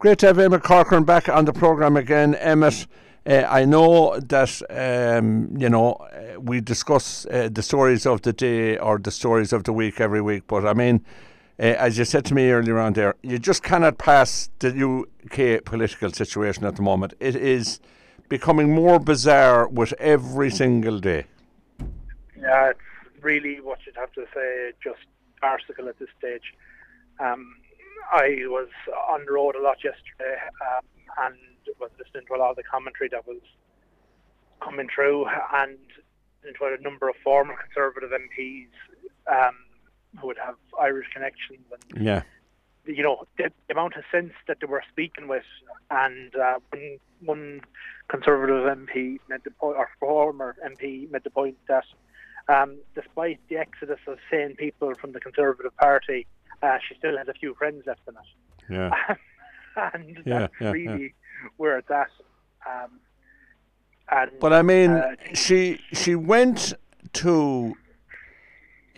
Great to have Emmett Corcoran back on the programme again. Emmett, uh, I know that, um, you know, uh, we discuss uh, the stories of the day or the stories of the week every week, but I mean, uh, as you said to me earlier on there, you just cannot pass the UK political situation at the moment. It is becoming more bizarre with every single day. Yeah, it's really what you'd have to say, just farcical at this stage. Um, I was on the road a lot yesterday um, and was listening to a lot of the commentary that was coming through and into a number of former Conservative MPs um, who would have Irish connections. And, yeah. You know, the, the amount of sense that they were speaking with, and uh, one, one Conservative MP made the point, or former MP made the point that um, despite the exodus of sane people from the Conservative Party, uh, she still has a few friends left in it. Yeah. and Yeah, that's yeah, really where it's at. Um, and, But I mean, uh, she she went to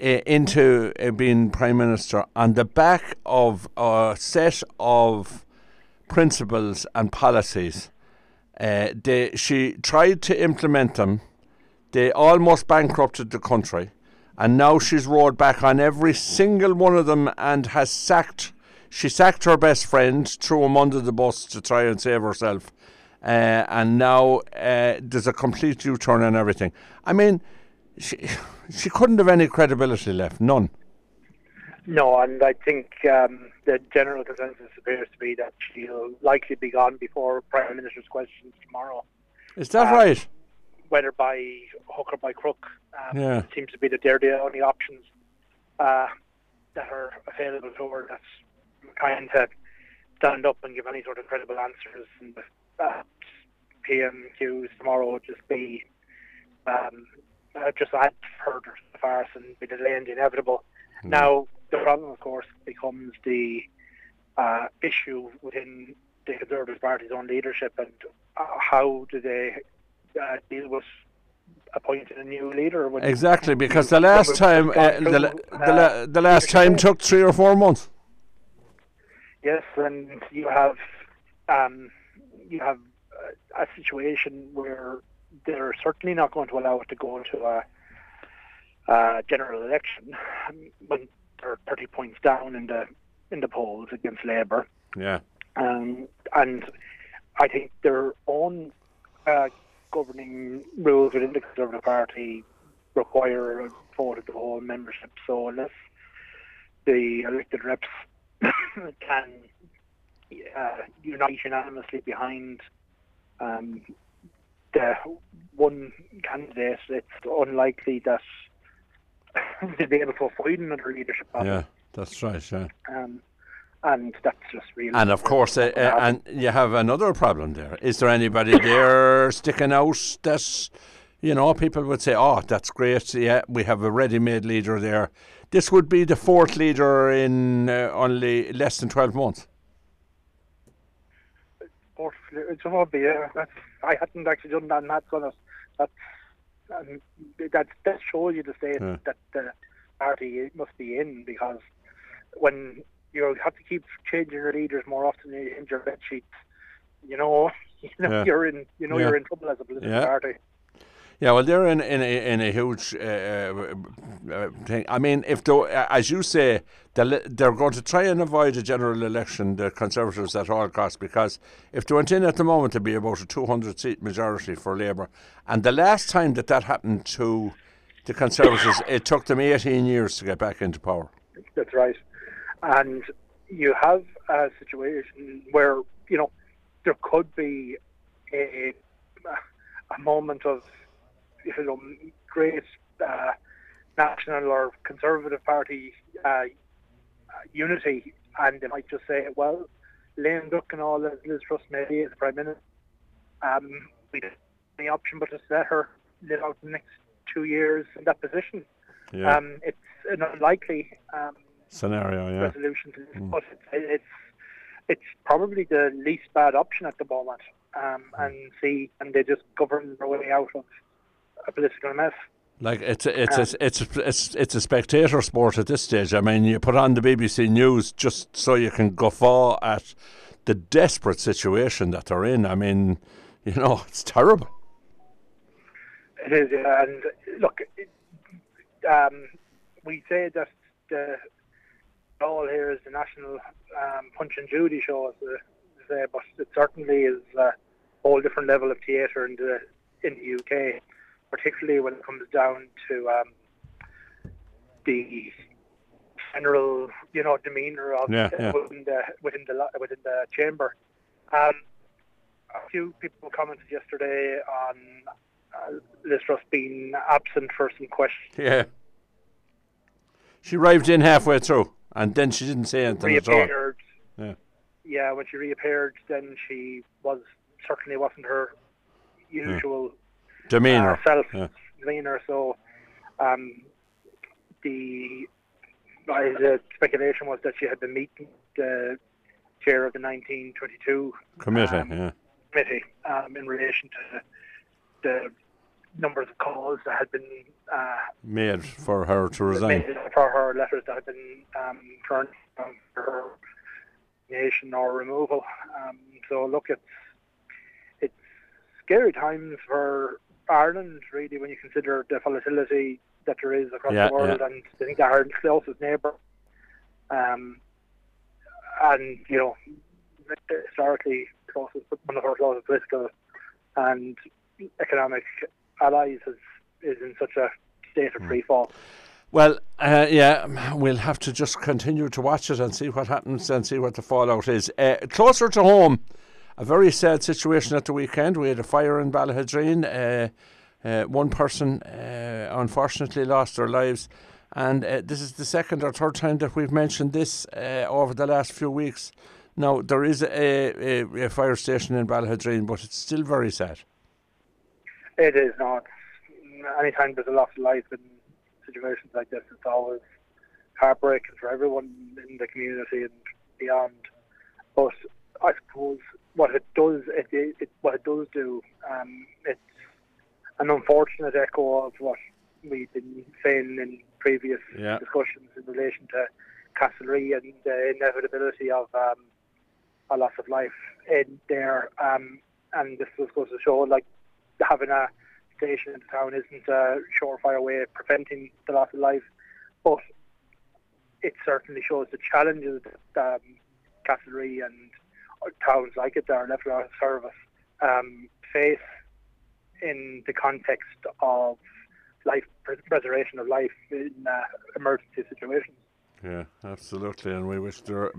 uh, into uh, being prime minister on the back of a set of principles and policies. Uh, they, she tried to implement them. They almost bankrupted the country, and now she's roared back on every single one of them and has sacked. She sacked her best friend, threw him under the bus to try and save herself, uh, and now uh, there's a complete U-turn on everything. I mean, she she couldn't have any credibility left, none. No, and I think um, the general consensus appears to be that she'll likely be gone before Prime Minister's questions tomorrow. Is that Um, right? Whether by hook or by crook, um, Yeah. it seems to be that they're the only options uh, that are available to her. That's trying to stand up and give any sort of credible answers. And uh, PMQs tomorrow would just be um, uh, just add further to the farce and be delaying the inevitable. Now, the problem, of course, becomes the uh, issue within the Conservative Party's own leadership and uh, how do they uh, deal with appointing a new leader? When Exactly, because the last time, uh, gone the, the, la- uh, the last time took three or four months. Yes, and you have um, you have uh, a situation where they're certainly not going to allow it to go into a, a general election um, when they're 30 points down in the in the polls against Labour. Yeah. Um, and I think their own uh, governing rules within the Conservative Party require a vote of the whole membership. So unless the elected reps can uh, unite unanimously behind um, the one candidate, it's unlikely that they'll be able to avoid another leadership battle. Yeah, that's right. Yeah. Um, and that's just really. And of course, uh, uh, and you have another problem there. Is there anybody there sticking out that, you know, people would say, oh, that's great. Yeah, we have a ready-made leader there. This would be the fourth leader in uh, only less than 12 months. A hobby. Yeah. That's, I hadn't actually done that maths on it. That's um, that that shows you the state Yeah. that the party must be in because when you have to keep changing your leaders more often in your bed sheets, you know, you know Yeah. you're in you know Yeah. you're in trouble as a political Yeah. party. Yeah, well, they're in in a, in a huge uh, uh, uh, thing. I mean, if though, as you say, they'll- they're going to try and avoid a general election, the Conservatives at all costs, because if they went in at the moment, it'd be about a 200 seat majority for Labour. And the last time that that happened to the Conservatives, it took them 18 years to get back into power. That's right. And you have a situation where, you know, there could be a, a moment of, you know, great uh, national or conservative party uh, unity, and they might just say, well, Lane Duck and all, as Liz Truss may be as Prime Minister, um, we don't have any option but to let her live out the next two years in that position. Yeah. Um, it's an unlikely um, Scenario, yeah. resolution to this, but it's, it's it's probably the least bad option at the moment. Um, and see, and they just govern their way out of a political mess. Like it's a, it's a, it's a, it's it's a spectator sport at this stage. I mean, you put on the BBC News just so you can guffaw at the desperate situation that they're in. I mean, you know, it's terrible. It is, yeah. And look, um, we say that the all here is the national um, Punch and Judy show, as say, but it certainly is a whole different level of theatre in the in the UK, particularly when it comes down to um, the general, you know, demeanour of yeah, yeah. within the within the within the chamber. Um, a few people commented yesterday on uh, Liz Truss being absent for some questions. Yeah. She arrived in halfway through, and then she didn't say anything reappeared. at all. Yeah. Yeah, when she reappeared, then she was certainly wasn't her usual demeanour. uh, self Yeah. demeanour. So, um, the uh, the speculation was that she had been meeting the chair of the 1922 Committee, um, yeah. committee um, in relation to the numbers of calls that had been uh, Made for her to resign. made for her letters that had been um, turned down for her nation or removal. Um, so look, it's it's scary times for Ireland, really, when you consider the volatility that there is across Yeah, the world, yeah. and I think Ireland's closest neighbour. Um, and you know, historically, closest one of our closest political and economic allies is is in such a state Hmm. of free fall. Well, uh, yeah, we'll have to just continue to watch it and see what happens and see what the fallout is. Uh, closer to home, a very sad situation at the weekend. We had a fire in Ballaghaderreen. Uh, uh, one person uh, unfortunately lost their lives. And uh, this is the second or third time that we've mentioned this uh, over the last few weeks. Now, there is a, a, a fire station in Ballaghaderreen, but it's still very sad. It is not. Anytime there's a loss of life in situations like this, it's always heartbreaking for everyone in the community and beyond. But I suppose what it does, it, it, what it does do, um, it's an unfortunate echo of what we've been saying in previous Yeah. discussions in relation to Castlerea and the inevitability of um, a loss of life in there. Um, and this just goes to show, like, having a station in the town isn't a surefire way of preventing the loss of life, but it certainly shows the challenges that um, Castlerea and towns like it that are left of service um, face in the context of life preservation of life in uh, emergency situations. Yeah, absolutely, and we wish their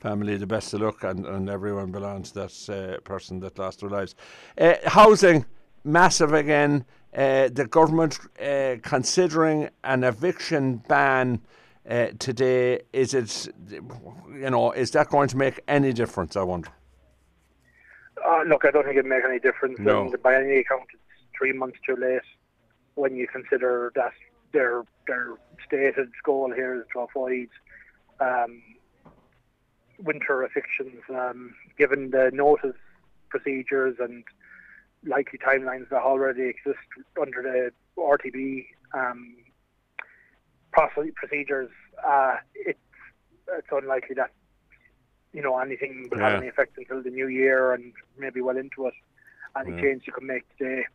family the best of luck, and, and everyone belongs to that uh, person that lost their lives. Uh, housing, massive again. Uh, the government uh, considering an eviction ban uh, today. Is it, you know, is that going to make any difference? I wonder. Uh, look, I don't think it makes any difference. No. And by any account, it's three months too late when you consider that their their stated goal here is to avoid um, winter evictions, um, given the notice procedures and likely timelines that already exist under the RTB um, procedures. Uh, it's it's unlikely that you know anything will Yeah. have any effect until the new year and maybe well into it. Any Yeah. change you can make today.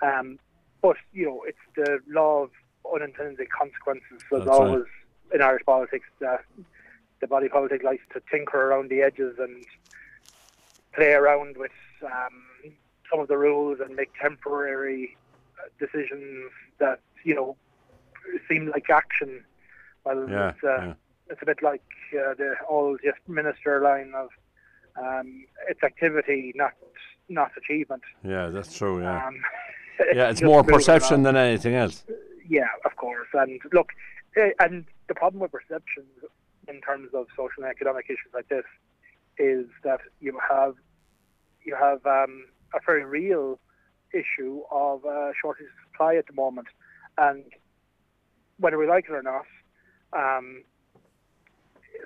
Um, but you know, it's the law of unintended consequences. As That's right. always in Irish politics, the, the body politic likes to tinker around the edges and play around with um, some of the rules and make temporary uh, decisions that you know seem like action. Well, Yeah, it's, uh, yeah. it's a bit like uh, the old Yes Minister line of um, it's activity, not not achievement. Yeah, that's true. Yeah, Um, yeah, it's more perception than anything else. Yeah, of course. And look, eh, and the problem with perceptions in terms of social and economic issues like this is that you have you have um, a very real issue of uh, shortage of supply at the moment, and whether we like it or not, um,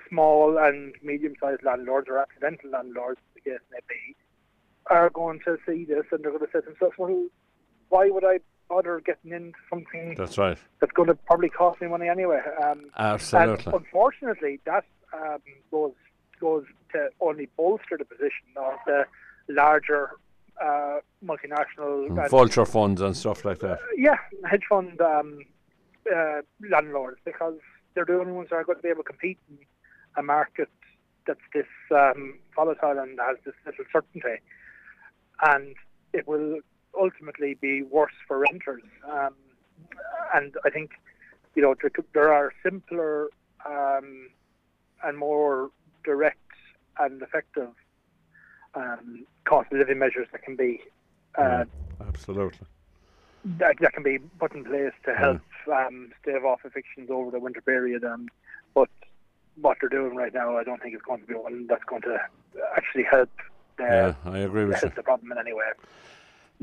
small and medium-sized landlords or accidental landlords, the case may be, are going to see this and they're going to say to themselves, "Well, why would I bother getting into something That's right. that's going to probably cost me money anyway. Um, Absolutely. And unfortunately, that um, goes goes to only bolster the position of the larger uh, multinational and vulture funds and stuff like that. Yeah, hedge fund um, uh, landlords because they're the only ones that are going to be able to compete in a market that's this um, volatile and has this little certainty, and it will ultimately be worse for renters. Um, and I think you know there, there are simpler um, and more direct and effective um, cost of living measures that can be uh, yeah, absolutely that, that, can be put in place to help yeah. um, stave off evictions over the winter period. Um, but what they're doing right now, I don't think is going to be one that's going to actually help. Uh, yeah, I agree with you. the problem in any way.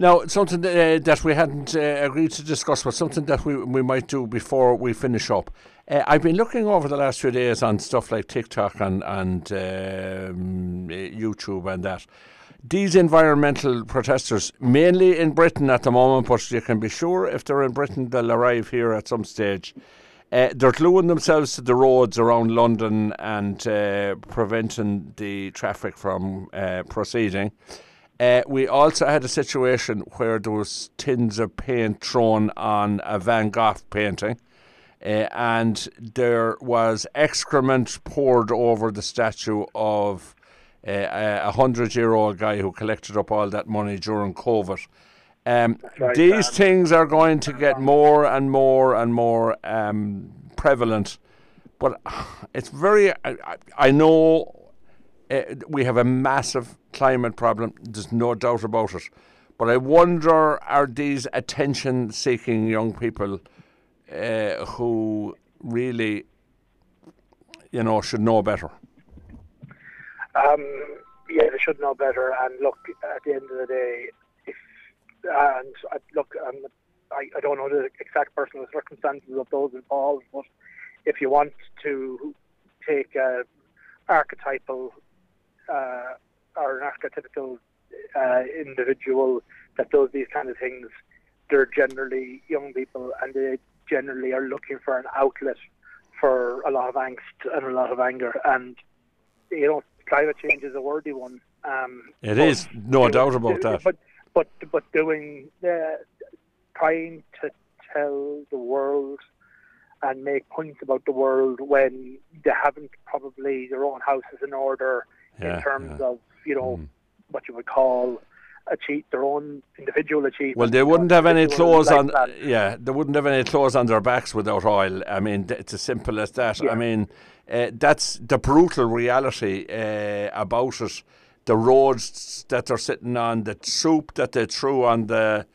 Now, something uh, that we hadn't uh, agreed to discuss, but something that we, we might do before we finish up. Uh, I've been looking over the last few days on stuff like TikTok and, and um, YouTube and that. These environmental protesters, mainly in Britain at the moment, but you can be sure if they're in Britain, they'll arrive here at some stage. Uh, they're gluing themselves to the roads around London and uh, preventing the traffic from uh, proceeding. Uh, we also had a situation where there was tins of paint thrown on a Van Gogh painting, uh, and there was excrement poured over the statue of uh, a hundred-year-old guy who collected up all that money during COVID. Um, right, these um, things are going to get more and more and more um, prevalent, but it's very. I, I know uh, we have a massive climate problem. There's no doubt about it. But I wonder are these attention seeking young people uh, who really, you know, should know better? Um, yeah, they should know better. And look, at the end of the day, if and uh, look, um, I, I don't know the exact personal circumstances of those involved, but if you want to take a archetypal uh, or an archetypical uh, individual that does these kind of things, they're generally young people and they generally are looking for an outlet for a lot of angst and a lot of anger. And, you know, climate change is a worthy one. Um, it is, no doing, doubt about that. But, but, but doing, uh, trying to tell the world and make points about the world when they haven't probably their own houses in order yeah, in terms yeah. of you know mm. what you would call achieve their own individual achievement. Well, they wouldn't have any clothes like on. That. Yeah, they wouldn't have any clothes on their backs without oil. I mean, it's as simple as that. Yeah. I mean, uh, that's the brutal reality uh, about it. The roads that they're sitting on, the soup that they threw on the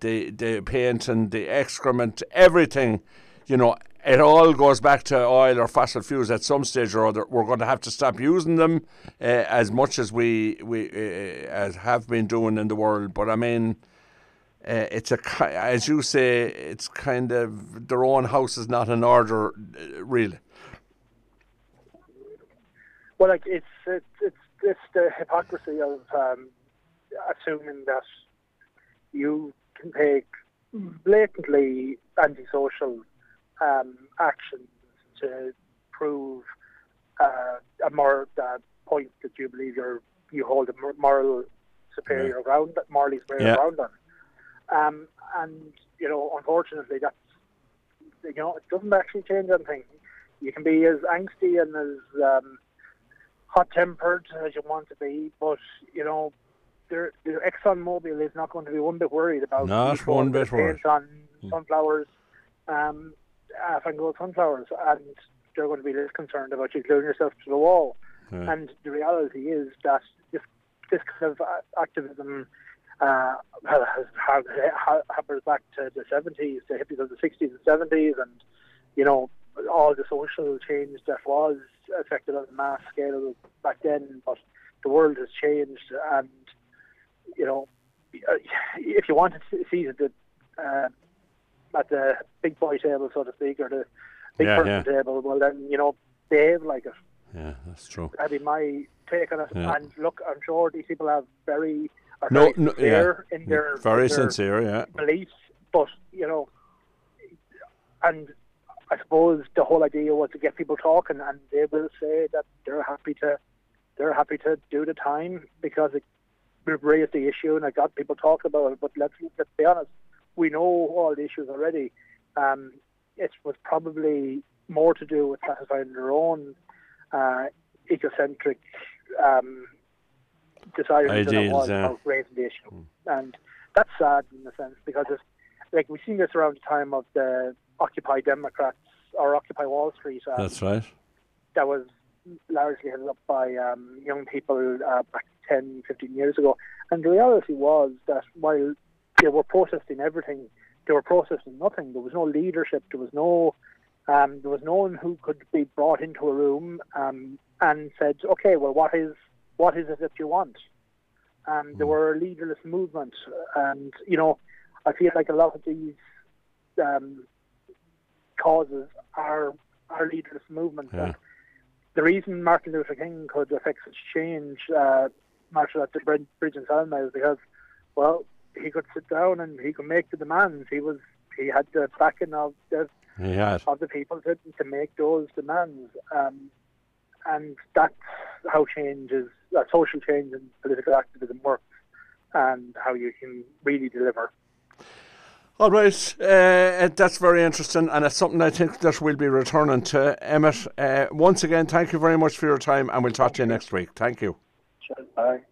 the the paint and the excrement, everything. You know, it all goes back to oil or fossil fuels at some stage or other. We're going to have to stop using them uh, as much as we we uh, as have been doing in the world. But I mean, uh, it's a as you say, it's kind of their own house is not in order, uh, really. Well, like it's it's it's, it's the hypocrisy of um, assuming that you can take blatantly antisocial um, actions to prove uh, a moral uh, point that you believe you're, you hold a moral superior yeah. ground, morally superior yeah. ground on. Um, and you know, unfortunately, that's you know, it doesn't actually change anything. You can be as angsty and as um, hot-tempered as you want to be, but you know, the Exxon Mobil is not going to be one bit worried about not one bit worried on hmm. sunflowers. Um, uh, Van Gogh sunflowers, and they're going to be less concerned about you gluing yourself to the wall. Yeah. And the reality is that this this kind of activism uh, has, has, has back to the 70s, the hippies of the 60s and 70s, and you know all the social change that was affected on a mass scale back then. But the world has changed, and you know if you wanted to see that uh, at the big boy table, so to speak, or the big yeah, person yeah. table, well then you know behave like it. Yeah, that's true. That'd be my take on it. Yeah. And look, I'm sure these people have very are no, very no, sincere yeah. in mm, their very in their sincere, yeah, beliefs. But you know, and I suppose the whole idea was to get people talking, and they will say that they're happy to they're happy to do the time because it raised the issue and it got people talking about it. But let's let's be honest, we know all the issues already. Um, it was probably more to do with satisfying their own uh, egocentric um, desires than it was yeah. about raising the issue. And that's sad in a sense because it's like we've seen this around the time of the Occupy Democrats or Occupy Wall Street. Um, That's right. that was largely headed up by um, young people uh, back 10, 15 years ago. And the reality was that while they were protesting everything, they were protesting nothing. There was no leadership. There was no, um, there was no one who could be brought into a room um, and said, "Okay, well, what is what is it that you want?" Um, there were a leaderless movement, and you know, I feel like a lot of these um, causes are are leaderless movements. Yeah. And the reason Martin Luther King could affect such change, uh, marshal at the Brid- Bridge in Selma, is because, well, he could sit down and he could make the demands. He was he had the backing of the of the people to, to make those demands. Um, and that's how change is, uh, social change and political activism works, and how you can really deliver. All right, uh, that's very interesting, and it's something I think that we'll be returning to. Emmett, uh, once again, thank you very much for your time, and we'll talk to you next week. Thank you. Sure. Bye.